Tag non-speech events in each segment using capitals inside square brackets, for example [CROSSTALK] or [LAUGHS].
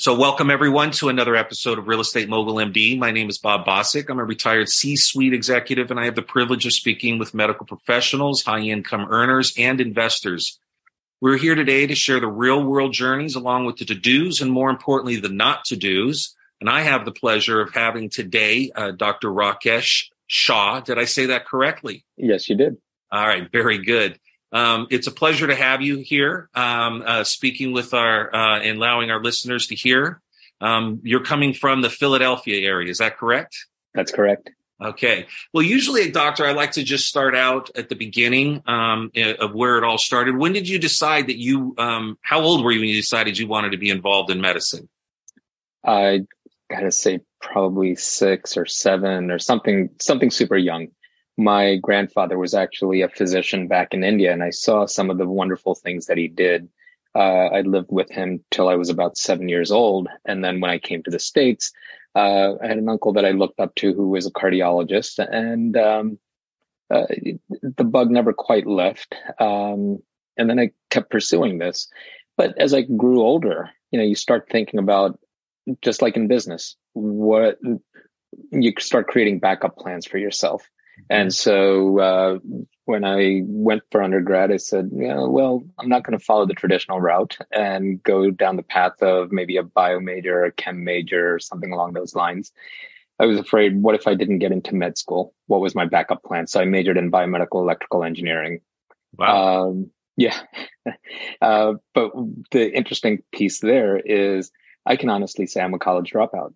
So, welcome everyone to another episode of Real Estate Mogul MD. My name is Bob Bosick. I'm a retired C suite executive, and I have the privilege of speaking with medical professionals, high income earners, and investors. We're here today to share the real world journeys along with the to dos and, more importantly, the not to dos. And I have the pleasure of having today uh, Dr. Rakesh Shah. Did I say that correctly? Yes, you did. All right, very good. Um, it's a pleasure to have you here, um, uh, speaking with our uh, and allowing our listeners to hear. Um, you're coming from the Philadelphia area, is that correct? That's correct. Okay. Well, usually, a doctor, I like to just start out at the beginning um, of where it all started. When did you decide that you? Um, how old were you when you decided you wanted to be involved in medicine? I gotta say, probably six or seven or something, something super young my grandfather was actually a physician back in India, and I saw some of the wonderful things that he did. Uh, I lived with him till I was about seven years old, and then when I came to the states, uh, I had an uncle that I looked up to who was a cardiologist, and um, uh, the bug never quite left. Um, and then I kept pursuing this, but as I grew older, you know, you start thinking about just like in business, what you start creating backup plans for yourself and so uh, when I went for undergrad, I said, yeah, well, I'm not going to follow the traditional route and go down the path of maybe a bio major, a chem major, or something along those lines. I was afraid, what if I didn't get into med school? What was my backup plan? So I majored in biomedical electrical engineering. Wow. Um, yeah. [LAUGHS] uh, but the interesting piece there is I can honestly say I'm a college dropout.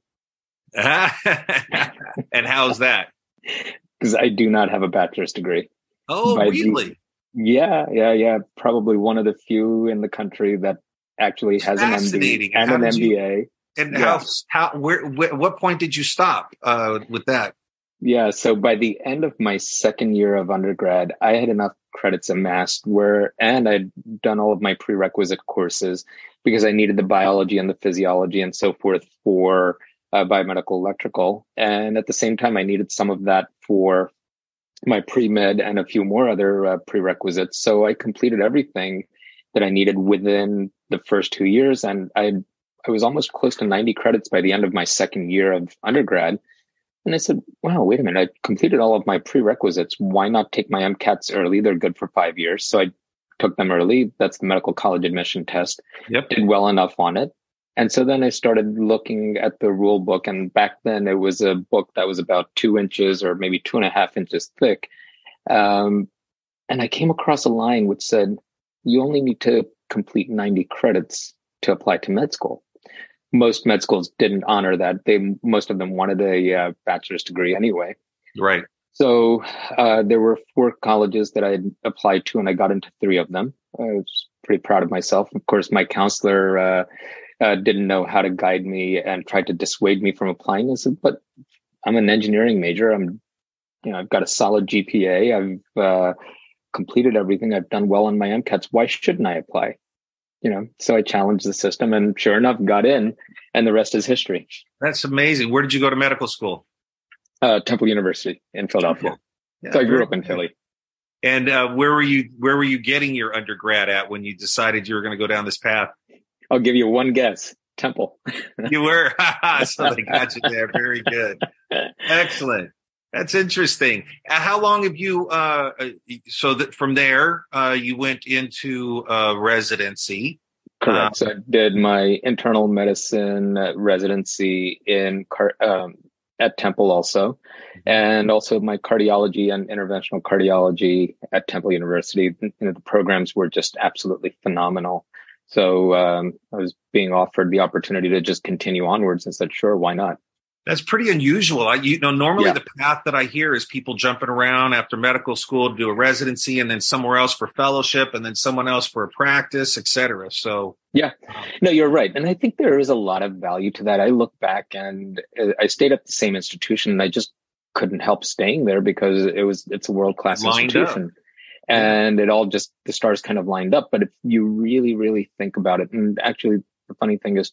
[LAUGHS] and how's that? [LAUGHS] because I do not have a bachelor's degree. Oh, really? The, yeah, yeah, yeah. Probably one of the few in the country that actually has an MD and how an MBA. You, and yeah. how how where, where what point did you stop uh, with that? Yeah, so by the end of my second year of undergrad, I had enough credits amassed where, and I'd done all of my prerequisite courses because I needed the biology and the physiology and so forth for uh, biomedical electrical. And at the same time, I needed some of that for my pre med and a few more other uh, prerequisites. So I completed everything that I needed within the first two years. And I, I was almost close to 90 credits by the end of my second year of undergrad. And I said, wow, wait a minute. I completed all of my prerequisites. Why not take my MCATs early? They're good for five years. So I took them early. That's the medical college admission test. Yep. Did well enough on it. And so then I started looking at the rule book. And back then it was a book that was about two inches or maybe two and a half inches thick. Um, and I came across a line which said, you only need to complete 90 credits to apply to med school. Most med schools didn't honor that. They, most of them wanted a uh, bachelor's degree anyway. Right. So uh, there were four colleges that I applied to, and I got into three of them. I was pretty proud of myself. Of course, my counselor uh, uh, didn't know how to guide me and tried to dissuade me from applying. I said, but I'm an engineering major. I'm, you know, I've got a solid GPA. I've uh, completed everything. I've done well on my MCATs. Why shouldn't I apply? You know, so I challenged the system and sure enough, got in and the rest is history. That's amazing. Where did you go to medical school? Uh, Temple University in Philadelphia. Yeah, so I grew up in Philly. And uh, where were you? Where were you getting your undergrad at when you decided you were going to go down this path? I'll give you one guess. Temple. [LAUGHS] you were. [LAUGHS] so they got you there. Very good. [LAUGHS] Excellent. That's interesting. Uh, how long have you? Uh, uh, so that from there, uh, you went into uh, residency. Correct. so I did my internal medicine residency in car- um, at Temple also, mm-hmm. and also my cardiology and interventional cardiology at Temple University. You know, the programs were just absolutely phenomenal. So um, I was being offered the opportunity to just continue onwards and said, sure, why not? That's pretty unusual. I, you know, normally yeah. the path that I hear is people jumping around after medical school to do a residency and then somewhere else for fellowship and then someone else for a practice, et cetera. So, yeah, no, you're right. And I think there is a lot of value to that. I look back and uh, I stayed at the same institution and I just couldn't help staying there because it was, it's a world class institution. Up and it all just the stars kind of lined up. But if you really, really think about it, and actually, the funny thing is,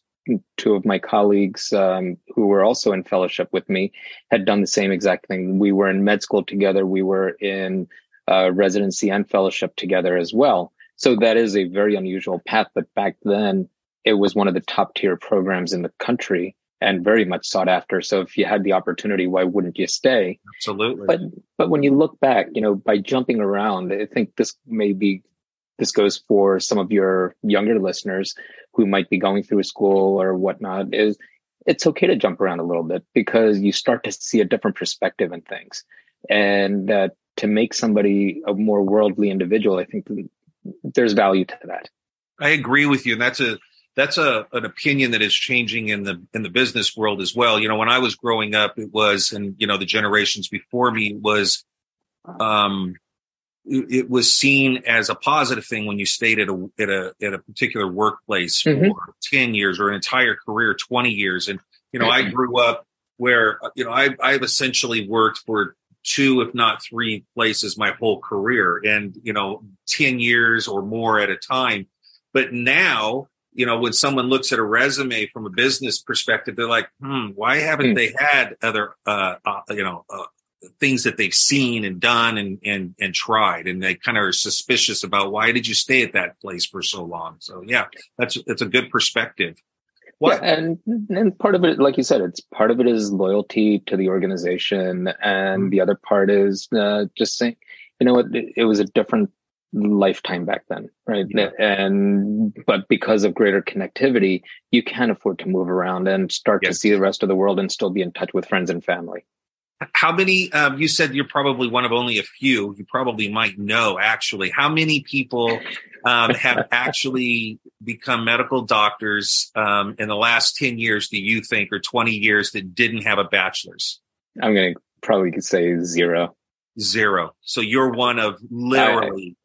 two of my colleagues um, who were also in fellowship with me had done the same exact thing. We were in med school together. We were in uh, residency and fellowship together as well. So that is a very unusual path. But back then, it was one of the top tier programs in the country and very much sought after. So if you had the opportunity, why wouldn't you stay? Absolutely. But but when you look back, you know, by jumping around, I think this may be this goes for some of your younger listeners who might be going through a school or whatnot, is it's okay to jump around a little bit because you start to see a different perspective in things. And that to make somebody a more worldly individual, I think there's value to that. I agree with you. And that's a that's a an opinion that is changing in the in the business world as well. You know, when I was growing up, it was, and you know, the generations before me was, um, it, was seen as a positive thing when you stayed at a at a at a particular workplace mm-hmm. for ten years or an entire career, twenty years. And you know, mm-hmm. I grew up where you know I I've essentially worked for two, if not three places my whole career, and you know, ten years or more at a time. But now you know, when someone looks at a resume from a business perspective, they're like, hmm, why haven't hmm. they had other, uh, uh, you know, uh, things that they've seen and done and, and, and tried. And they kind of are suspicious about why did you stay at that place for so long? So yeah, that's, that's a good perspective. What? Yeah, and and part of it, like you said, it's part of it is loyalty to the organization, and mm-hmm. the other part is uh, just saying, you know what, it, it was a different lifetime back then, right? Yeah. And but because of greater connectivity, you can afford to move around and start yes. to see the rest of the world and still be in touch with friends and family. How many? Um, you said you're probably one of only a few. You probably might know actually. How many people um, have [LAUGHS] actually become medical doctors um, in the last ten years? Do you think, or twenty years that didn't have a bachelor's? I'm going to probably say zero. Zero. So you're one of literally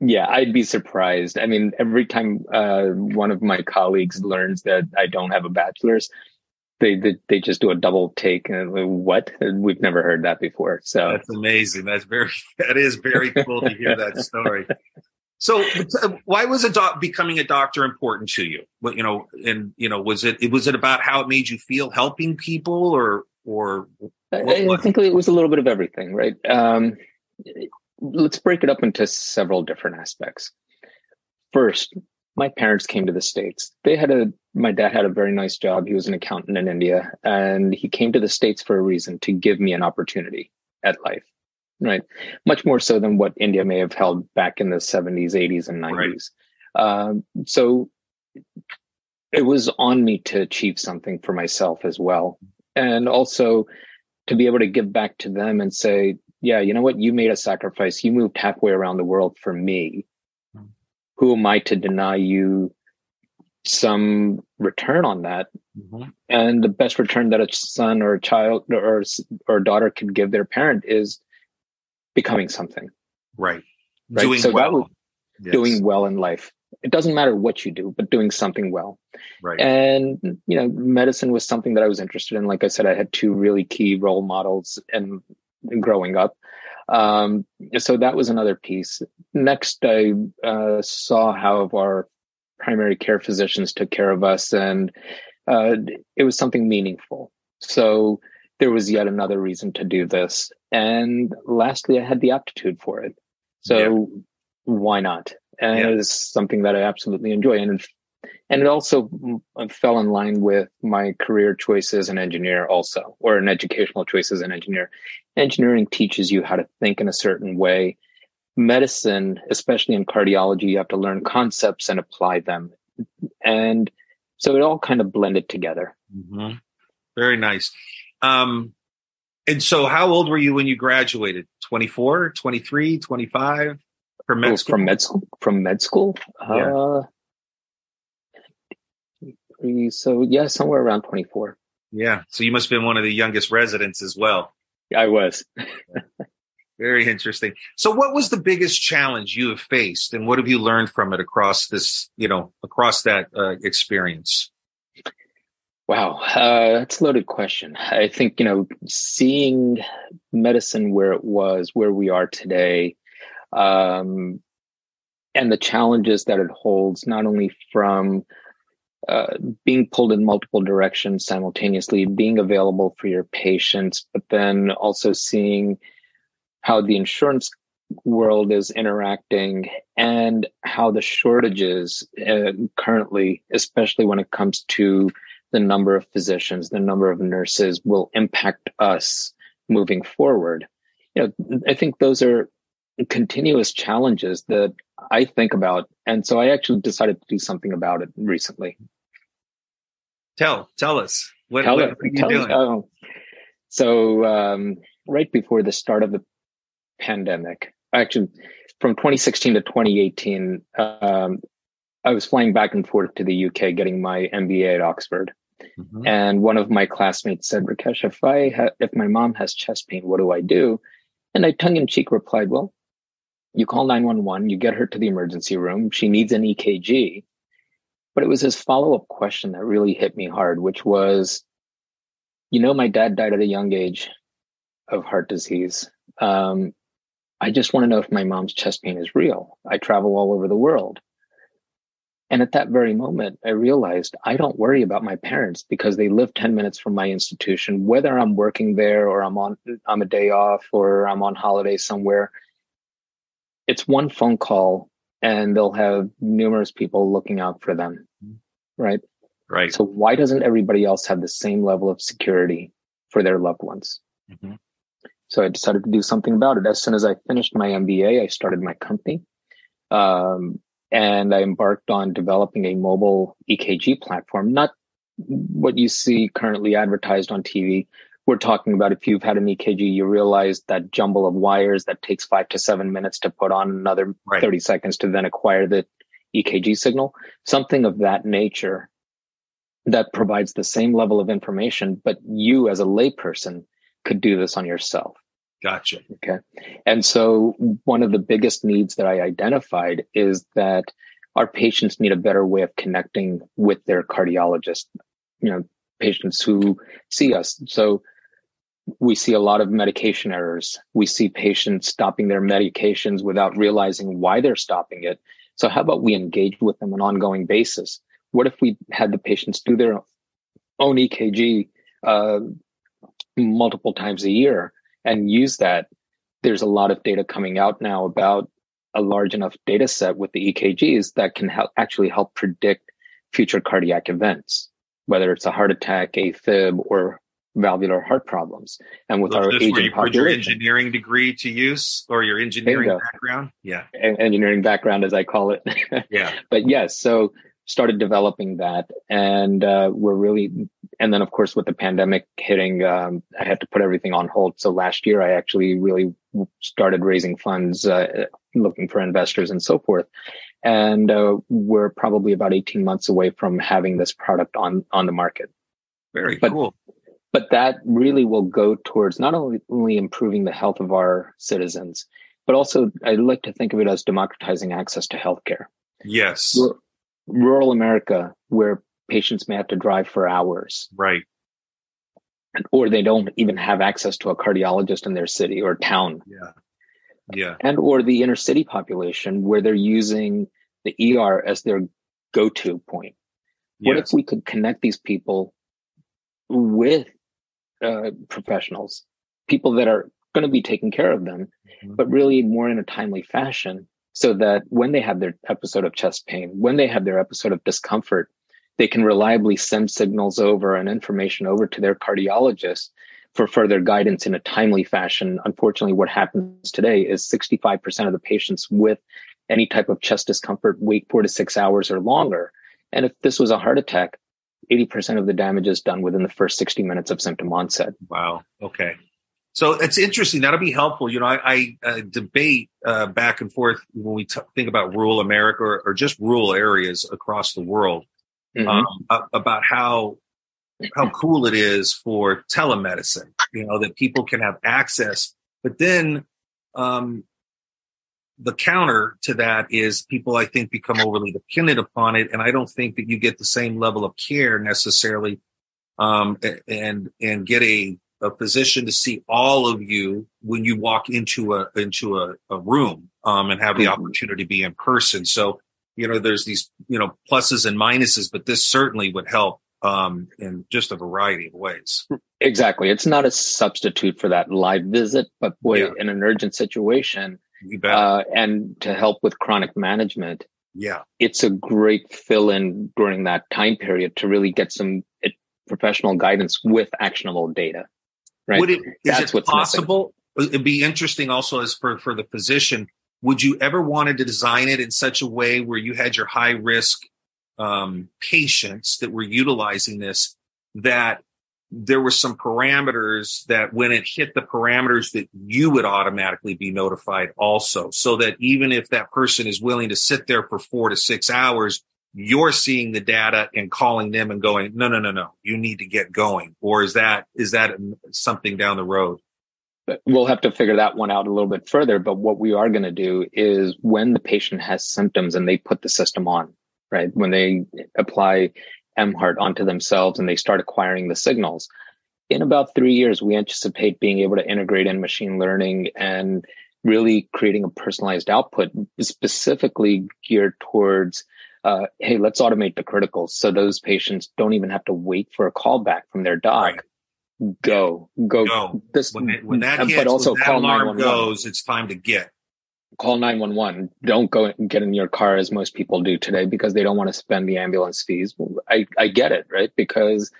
yeah, I'd be surprised. I mean, every time uh, one of my colleagues learns that I don't have a bachelor's, they they, they just do a double take. And what? We've never heard that before. So that's amazing. That's very [LAUGHS] that is very cool to hear that story. So, why was a doc becoming a doctor important to you? What you know, and you know, was it was it about how it made you feel helping people, or or? I, I think it was a little bit of everything, right? Um, let's break it up into several different aspects. First, my parents came to the States. They had a, my dad had a very nice job. He was an accountant in India and he came to the States for a reason to give me an opportunity at life, right? Much more so than what India may have held back in the 70s, 80s, and 90s. Right. Um, so it was on me to achieve something for myself as well. And also to be able to give back to them and say, yeah, you know what? You made a sacrifice. You moved halfway around the world for me. Who am I to deny you some return on that? Mm-hmm. And the best return that a son or a child or or a daughter could give their parent is becoming something. Right. right? Doing so well. Yes. Doing well in life. It doesn't matter what you do, but doing something well. Right. And you know, medicine was something that I was interested in. Like I said, I had two really key role models and growing up. Um, so that was another piece. Next, I uh, saw how our primary care physicians took care of us, and uh, it was something meaningful. So there was yet another reason to do this. And lastly, I had the aptitude for it. So yeah. why not? And yeah. it is something that I absolutely enjoy. And and it also fell in line with my career choice as an engineer also or an educational choice as an engineer. Engineering teaches you how to think in a certain way. Medicine especially in cardiology you have to learn concepts and apply them. And so it all kind of blended together. Mm-hmm. very nice. Um, and so how old were you when you graduated? 24 23 25 from med school? from med school from med school? Yeah. uh, so yeah, somewhere around 24. Yeah. So you must have been one of the youngest residents as well. Yeah, I was. [LAUGHS] Very interesting. So what was the biggest challenge you have faced and what have you learned from it across this, you know, across that uh, experience? Wow, uh, that's a loaded question. I think, you know, seeing medicine where it was, where we are today, um, and the challenges that it holds, not only from uh, being pulled in multiple directions simultaneously, being available for your patients, but then also seeing how the insurance world is interacting and how the shortages uh, currently, especially when it comes to the number of physicians, the number of nurses will impact us moving forward. You know, I think those are continuous challenges that I think about. And so I actually decided to do something about it recently. Tell, tell us what, tell what, it, are you doing? oh. So, um, right before the start of the pandemic, actually from 2016 to 2018, um, I was flying back and forth to the UK getting my MBA at Oxford. Mm-hmm. And one of my classmates said, Rakesh, if I ha- if my mom has chest pain, what do I do? And I tongue in cheek replied, well, you call 911, you get her to the emergency room. She needs an EKG. But it was his follow up question that really hit me hard, which was, you know, my dad died at a young age of heart disease. Um, I just want to know if my mom's chest pain is real. I travel all over the world. And at that very moment, I realized I don't worry about my parents because they live 10 minutes from my institution, whether I'm working there or I'm on, I'm a day off or I'm on holiday somewhere. It's one phone call and they'll have numerous people looking out for them. Right. Right. So why doesn't everybody else have the same level of security for their loved ones? Mm-hmm. So I decided to do something about it. As soon as I finished my MBA, I started my company. Um, and I embarked on developing a mobile EKG platform, not what you see currently advertised on TV. We're talking about if you've had an EKG, you realize that jumble of wires that takes five to seven minutes to put on another right. 30 seconds to then acquire the EKG signal, something of that nature that provides the same level of information, but you as a layperson could do this on yourself. Gotcha. Okay. And so one of the biggest needs that I identified is that our patients need a better way of connecting with their cardiologist, you know, patients who see us. So we see a lot of medication errors. We see patients stopping their medications without realizing why they're stopping it. So how about we engage with them on an ongoing basis? What if we had the patients do their own EKG uh, multiple times a year and use that. There's a lot of data coming out now about a large enough data set with the EKGs that can help actually help predict future cardiac events, whether it's a heart attack, AFib, or valvular heart problems. And with our aging where you put your engineering degree to use or your engineering background, yeah, engineering background as I call it. [LAUGHS] yeah, but yes, so started developing that and uh, we're really and then of course with the pandemic hitting um, i had to put everything on hold. So last year i actually really started raising funds uh, looking for investors and so forth. And uh, we're probably about 18 months away from having this product on on the market. Very but, cool but that really will go towards not only, improving the health of our citizens but also i like to think of it as democratizing access to healthcare yes we're, rural America where patients may have to drive for hours. Right. Or they don't even have access to a cardiologist in their city or town. Yeah. Yeah. And or the inner city population where they're using the ER as their go-to point. What yes. if we could connect these people with uh, professionals, people that are going to be taking care of them, mm-hmm. but really more in a timely fashion so that when they have their episode of chest pain, when they have their episode of discomfort, they can reliably send signals over and information over to their cardiologist for further guidance in a timely fashion. Unfortunately, what happens today is 65% of the patients with any type of chest discomfort wait four to six hours or longer. And if this was a heart attack, 80% of the damage is done within the first 60 minutes of symptom onset. Wow. Okay. So it's interesting. That'll be helpful. You know, I, I uh, debate uh, back and forth when we t- think about rural America or, or, just rural areas across the world mm-hmm. um, about how how cool it is for telemedicine. You know that people can have access, but then um, the counter to that is people I think become overly dependent upon it, and I don't think that you get the same level of care necessarily, um, and and get a a physician to see all of you when you walk into a into a, a room um, and have the mm-hmm. opportunity to be in person. So you know, there's these you know pluses and minuses, but this certainly would help um, in just a variety of ways. Exactly, it's not a substitute for that live visit, but boy, yeah. in an urgent situation, uh, and to help with chronic management. Yeah, it's a great fill in during that time period to really get some eh, professional guidance with actionable data. Right. Would it, is That's it possible? Missing. It'd be interesting also as for, for the physician. Would you ever wanted to design it in such a way where you had your high risk um, patients that were utilizing this that there were some parameters that when it hit the parameters that you would automatically be notified also. So that even if that person is willing to sit there for four to six hours you're seeing the data and calling them and going no no no no you need to get going. Or is that is that something down the road? We'll have to figure that one out a little bit further. But what we are going to do is when the patient has symptoms and they put the system on right? When they apply MHeart onto themselves and they start acquiring the signals. In about three years, we anticipate being able to integrate in machine learning and really creating a personalized output specifically geared towards uh, hey, let's automate the criticals so those patients don't even have to wait for a call back from their doc. Right. Go, go. go. This, when, it, when that hits, but also when that alarm goes, it's time to get call 911 don't go and get in your car as most people do today because they don't want to spend the ambulance fees. I i get it right? Because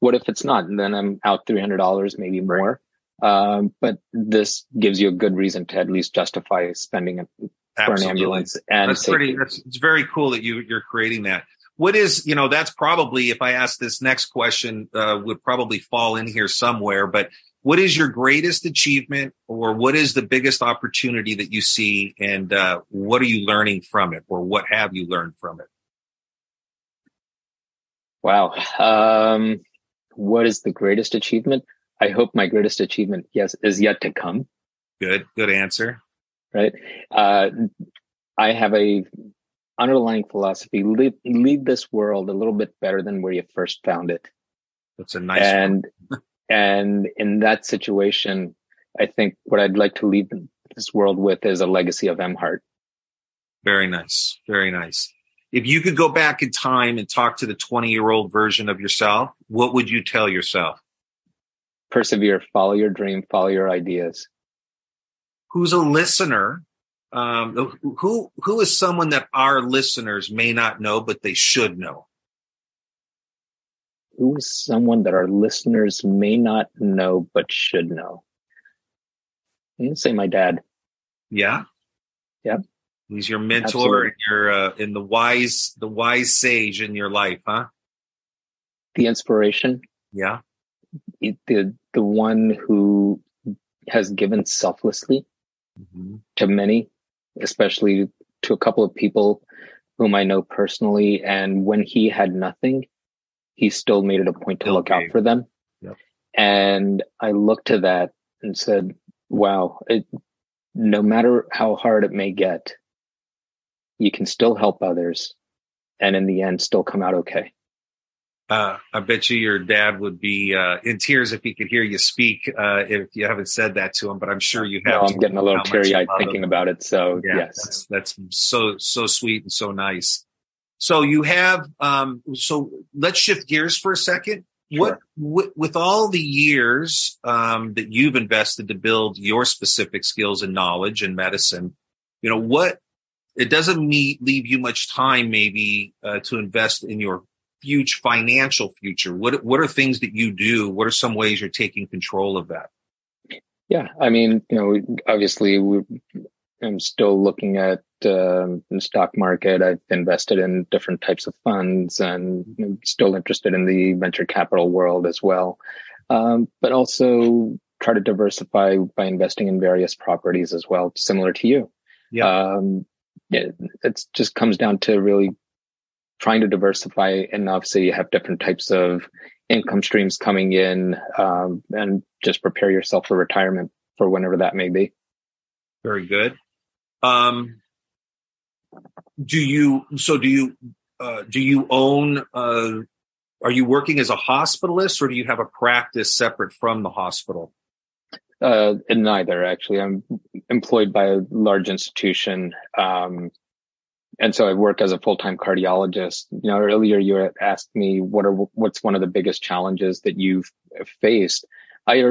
what if it's not? And then i'm out $300 maybe more. Um, but this gives you a good reason to at least justify spending it for an ambulance and that's pretty that's it's very cool that you you're creating that. What is you know that's probably if i ask this next question uh, would probably fall in here somewhere but what is your greatest achievement or what is the biggest opportunity that you see? And uh, what are you learning from it or what have you learned from it? Wow. Um, what is the greatest achievement? I hope my greatest achievement yes is yet to come. Good good answer. Right? Uh, i have a underlying philosophy lead, lead this world a little bit better than where you first found it. That's a nice and [LAUGHS] And in that situation, I think what I'd like to leave this world with is a legacy of MHeart. Very nice. Very nice. If you could go back in time and talk to the 20 year old version of yourself, what would you tell yourself? Persevere, follow your dream, follow your ideas. Who's a listener? Um, who, who is someone that our listeners may not know, but they should know? Who is someone that our listeners may not know but should know? I'm to say my dad. Yeah. Yep. He's your mentor and your uh, in the wise the wise sage in your life, huh? The inspiration. Yeah. The the one who has given selflessly mm-hmm. to many, especially to a couple of people whom I know personally. And when he had nothing, he still made it a point to still look out for them. Yep. And I looked to that and said, wow, it, no matter how hard it may get, you can still help others and in the end still come out okay. Uh, I bet you your dad would be uh, in tears if he could hear you speak. Uh, if you haven't said that to him, but I'm sure you have. No, I'm getting a little teary eyed thinking him. about it. So yeah, yes, that's, that's so so sweet and so nice. So you have, um, so let's shift gears for a second. Sure. What, with all the years um, that you've invested to build your specific skills and knowledge in medicine, you know what? It doesn't meet, leave you much time, maybe, uh, to invest in your huge financial future. What What are things that you do? What are some ways you're taking control of that? Yeah, I mean, you know, obviously, we, I'm still looking at um, stock market. I've invested in different types of funds and I'm still interested in the venture capital world as well. Um, but also try to diversify by investing in various properties as well, similar to you. Yeah. Um, it, it just comes down to really trying to diversify and obviously you have different types of income streams coming in um, and just prepare yourself for retirement for whenever that may be. Very good. Um, do you? So do you? Uh, do you own? Uh, are you working as a hospitalist, or do you have a practice separate from the hospital? Uh, neither, actually. I'm employed by a large institution, um, and so I work as a full time cardiologist. You know, earlier you asked me what are what's one of the biggest challenges that you've faced. I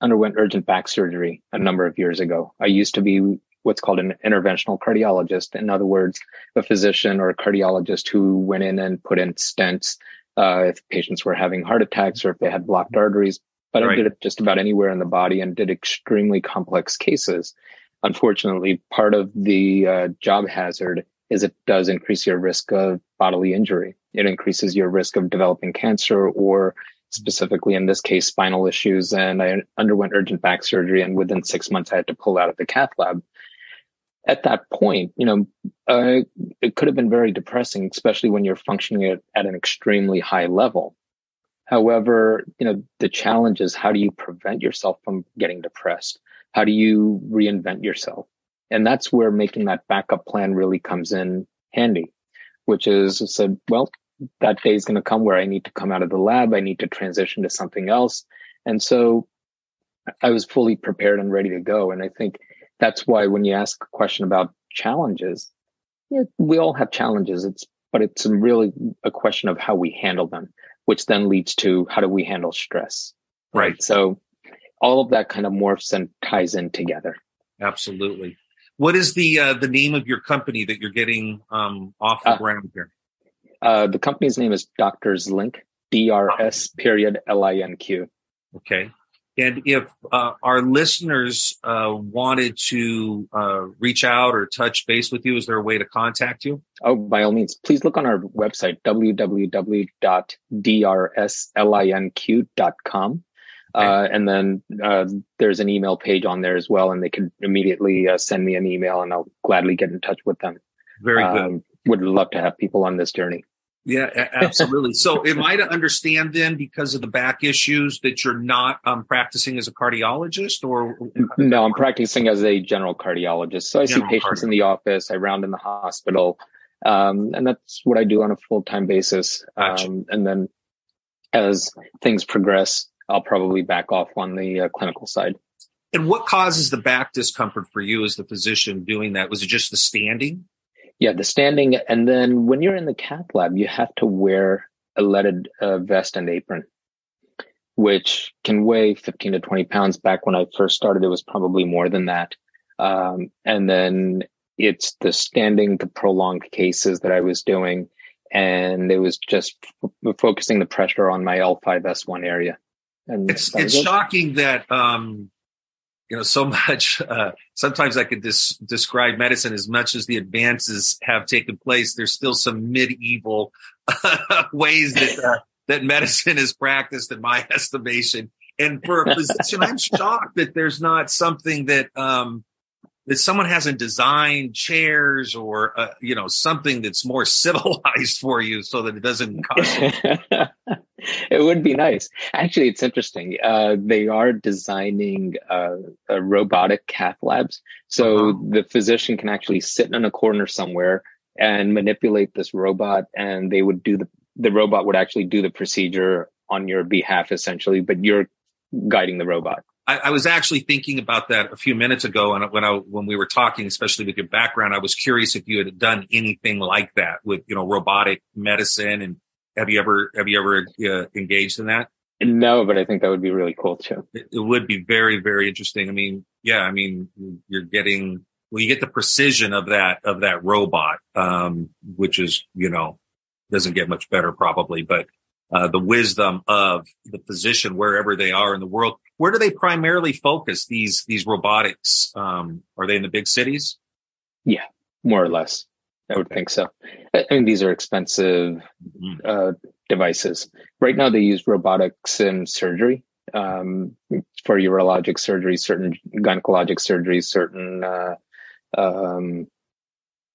underwent urgent back surgery a number of years ago. I used to be what's called an interventional cardiologist. In other words, a physician or a cardiologist who went in and put in stents uh, if patients were having heart attacks or if they had blocked arteries. But right. I did it just about anywhere in the body and did extremely complex cases. Unfortunately, part of the uh, job hazard is it does increase your risk of bodily injury. It increases your risk of developing cancer or specifically in this case, spinal issues. And I underwent urgent back surgery. And within six months, I had to pull out of the cath lab. At that point, you know, uh, it could have been very depressing, especially when you're functioning at, at an extremely high level. However, you know, the challenge is how do you prevent yourself from getting depressed? How do you reinvent yourself? And that's where making that backup plan really comes in handy, which is said, well, that day is going to come where I need to come out of the lab. I need to transition to something else. And so I was fully prepared and ready to go. And I think that's why when you ask a question about challenges, we all have challenges. It's, but it's really a question of how we handle them, which then leads to how do we handle stress? Right. right? So all of that kind of morphs and ties in together. Absolutely. What is the uh, the name of your company that you're getting um, off the uh, ground here? Uh, the company's name is Doctors Link, D R S period L I N Q. Okay. And if uh, our listeners uh, wanted to uh, reach out or touch base with you, is there a way to contact you? Oh, by all means, please look on our website, www.drslinq.com. Okay. Uh, and then uh, there's an email page on there as well, and they can immediately uh, send me an email, and I'll gladly get in touch with them. Very good. Um, would love to have people on this journey. Yeah, absolutely. so, am I to understand then, because of the back issues, that you're not um, practicing as a cardiologist, or no? I'm practicing as a general cardiologist. So I general see patients in the office. I round in the hospital, um, and that's what I do on a full time basis. Gotcha. Um, and then, as things progress, I'll probably back off on the uh, clinical side. And what causes the back discomfort for you as the physician doing that? Was it just the standing? Yeah, the standing. And then when you're in the cath lab, you have to wear a leaded uh, vest and apron, which can weigh 15 to 20 pounds. Back when I first started, it was probably more than that. Um, and then it's the standing, the prolonged cases that I was doing. And it was just f- focusing the pressure on my L5S1 area. And it's, it's shocking that, um, you know, so much. [LAUGHS] Uh, sometimes I could dis- describe medicine as much as the advances have taken place. There's still some medieval [LAUGHS] ways that uh, that medicine is practiced, in my [LAUGHS] estimation. And for a physician, I'm shocked that there's not something that um, that someone hasn't designed chairs or uh, you know something that's more civilized for you so that it doesn't cost it would be nice. Actually it's interesting. Uh, they are designing uh, robotic cath labs. So uh-huh. the physician can actually sit in a corner somewhere and manipulate this robot and they would do the the robot would actually do the procedure on your behalf essentially but you're guiding the robot. I, I, was actually thinking about that a few minutes ago, and when I when we were talking, especially with your background, I was curious if you had done anything like that with you know robotic medicine, and have you ever have you ever uh, engaged in that? No, but I think that would be really cool too. It, it would be very very interesting. I mean, yeah, I mean, you're getting well, you get the precision of that of that robot, um, which is you know doesn't get much better probably, but uh, the wisdom of the physician wherever they are in the world. Where do they primarily focus these these robotics? Um, are they in the big cities? Yeah, more or less. I would think so. I mean, these are expensive mm-hmm. uh, devices. Right now, they use robotics in surgery um, for urologic surgery, certain gynecologic surgeries, certain uh, um,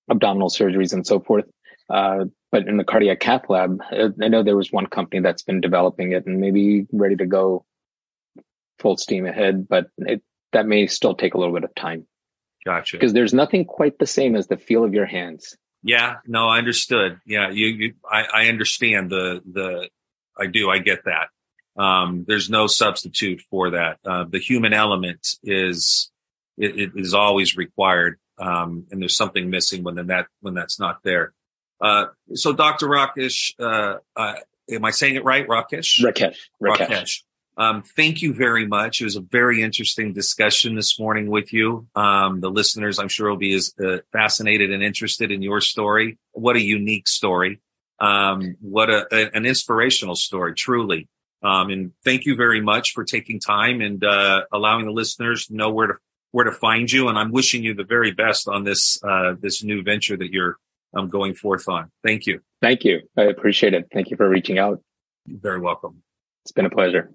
abdominal surgeries, and so forth. Uh, but in the cardiac cath lab, uh, I know there was one company that's been developing it and maybe ready to go full steam ahead, but it, that may still take a little bit of time. Gotcha. Because there's nothing quite the same as the feel of your hands. Yeah, no, I understood. Yeah, you, you I, I understand the, the, I do, I get that. Um, there's no substitute for that. Uh, the human element is, it, it is always required. Um, and there's something missing when that, when that's not there. Uh, so Dr. Rakesh, uh, uh, am I saying it right? Rakesh? Rakesh. Rakesh. Rakesh. Um, thank you very much. It was a very interesting discussion this morning with you. Um, the listeners, I'm sure, will be as uh, fascinated and interested in your story. What a unique story. Um, what a, a, an inspirational story, truly. Um, and thank you very much for taking time and uh, allowing the listeners to know where to where to find you. And I'm wishing you the very best on this uh, this new venture that you're um, going forth on. Thank you. Thank you. I appreciate it. Thank you for reaching out. You're very welcome. It's been a pleasure.